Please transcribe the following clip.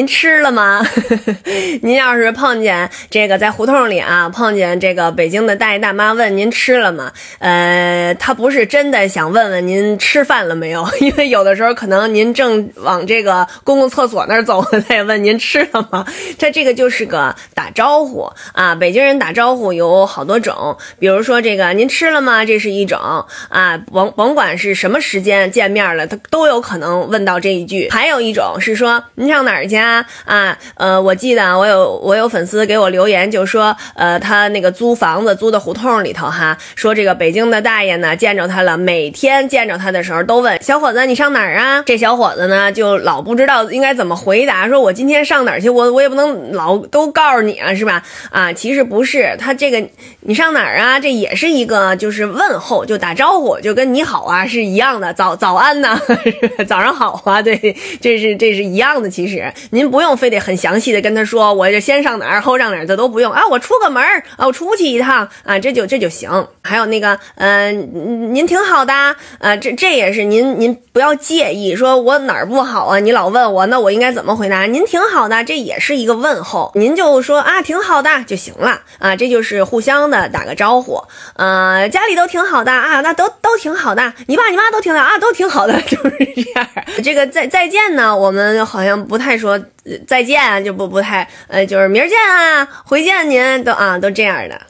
您吃了吗？您要是碰见这个在胡同里啊，碰见这个北京的大爷大妈问您吃了吗？呃，他不是真的想问问您吃饭了没有，因为有的时候可能您正往这个公共厕所那儿走，他也问您吃了吗？他这个就是个打招呼啊。北京人打招呼有好多种，比如说这个您吃了吗？这是一种啊，甭甭管是什么时间见面了，他都有可能问到这一句。还有一种是说您上哪儿去？啊，呃，我记得我有我有粉丝给我留言，就说，呃，他那个租房子租的胡同里头哈，说这个北京的大爷呢见着他了，每天见着他的时候都问小伙子你上哪儿啊？这小伙子呢就老不知道应该怎么回答，说我今天上哪儿去？我我也不能老都告诉你啊，是吧？啊，其实不是，他这个你上哪儿啊？这也是一个就是问候，就打招呼，就跟你好啊是一样的，早早安呢，早上好啊，对，这是这是一样的，其实你。您不用非得很详细的跟他说，我就先上哪儿后上哪儿，这都不用啊。我出个门啊，我出去一趟啊，这就这就行。还有那个，嗯，您挺好的啊，这这也是您您不要介意，说我哪儿不好啊？你老问我，那我应该怎么回答？您挺好的，这也是一个问候，您就说啊，挺好的就行了啊，这就是互相的打个招呼。呃，家里都挺好的啊，那都都挺好的，你爸你妈都挺好啊，都挺好的，就是这样。这个再再见呢，我们好像不太说。再见，就不不太，呃，就是明儿见啊，回见您都啊，都这样的。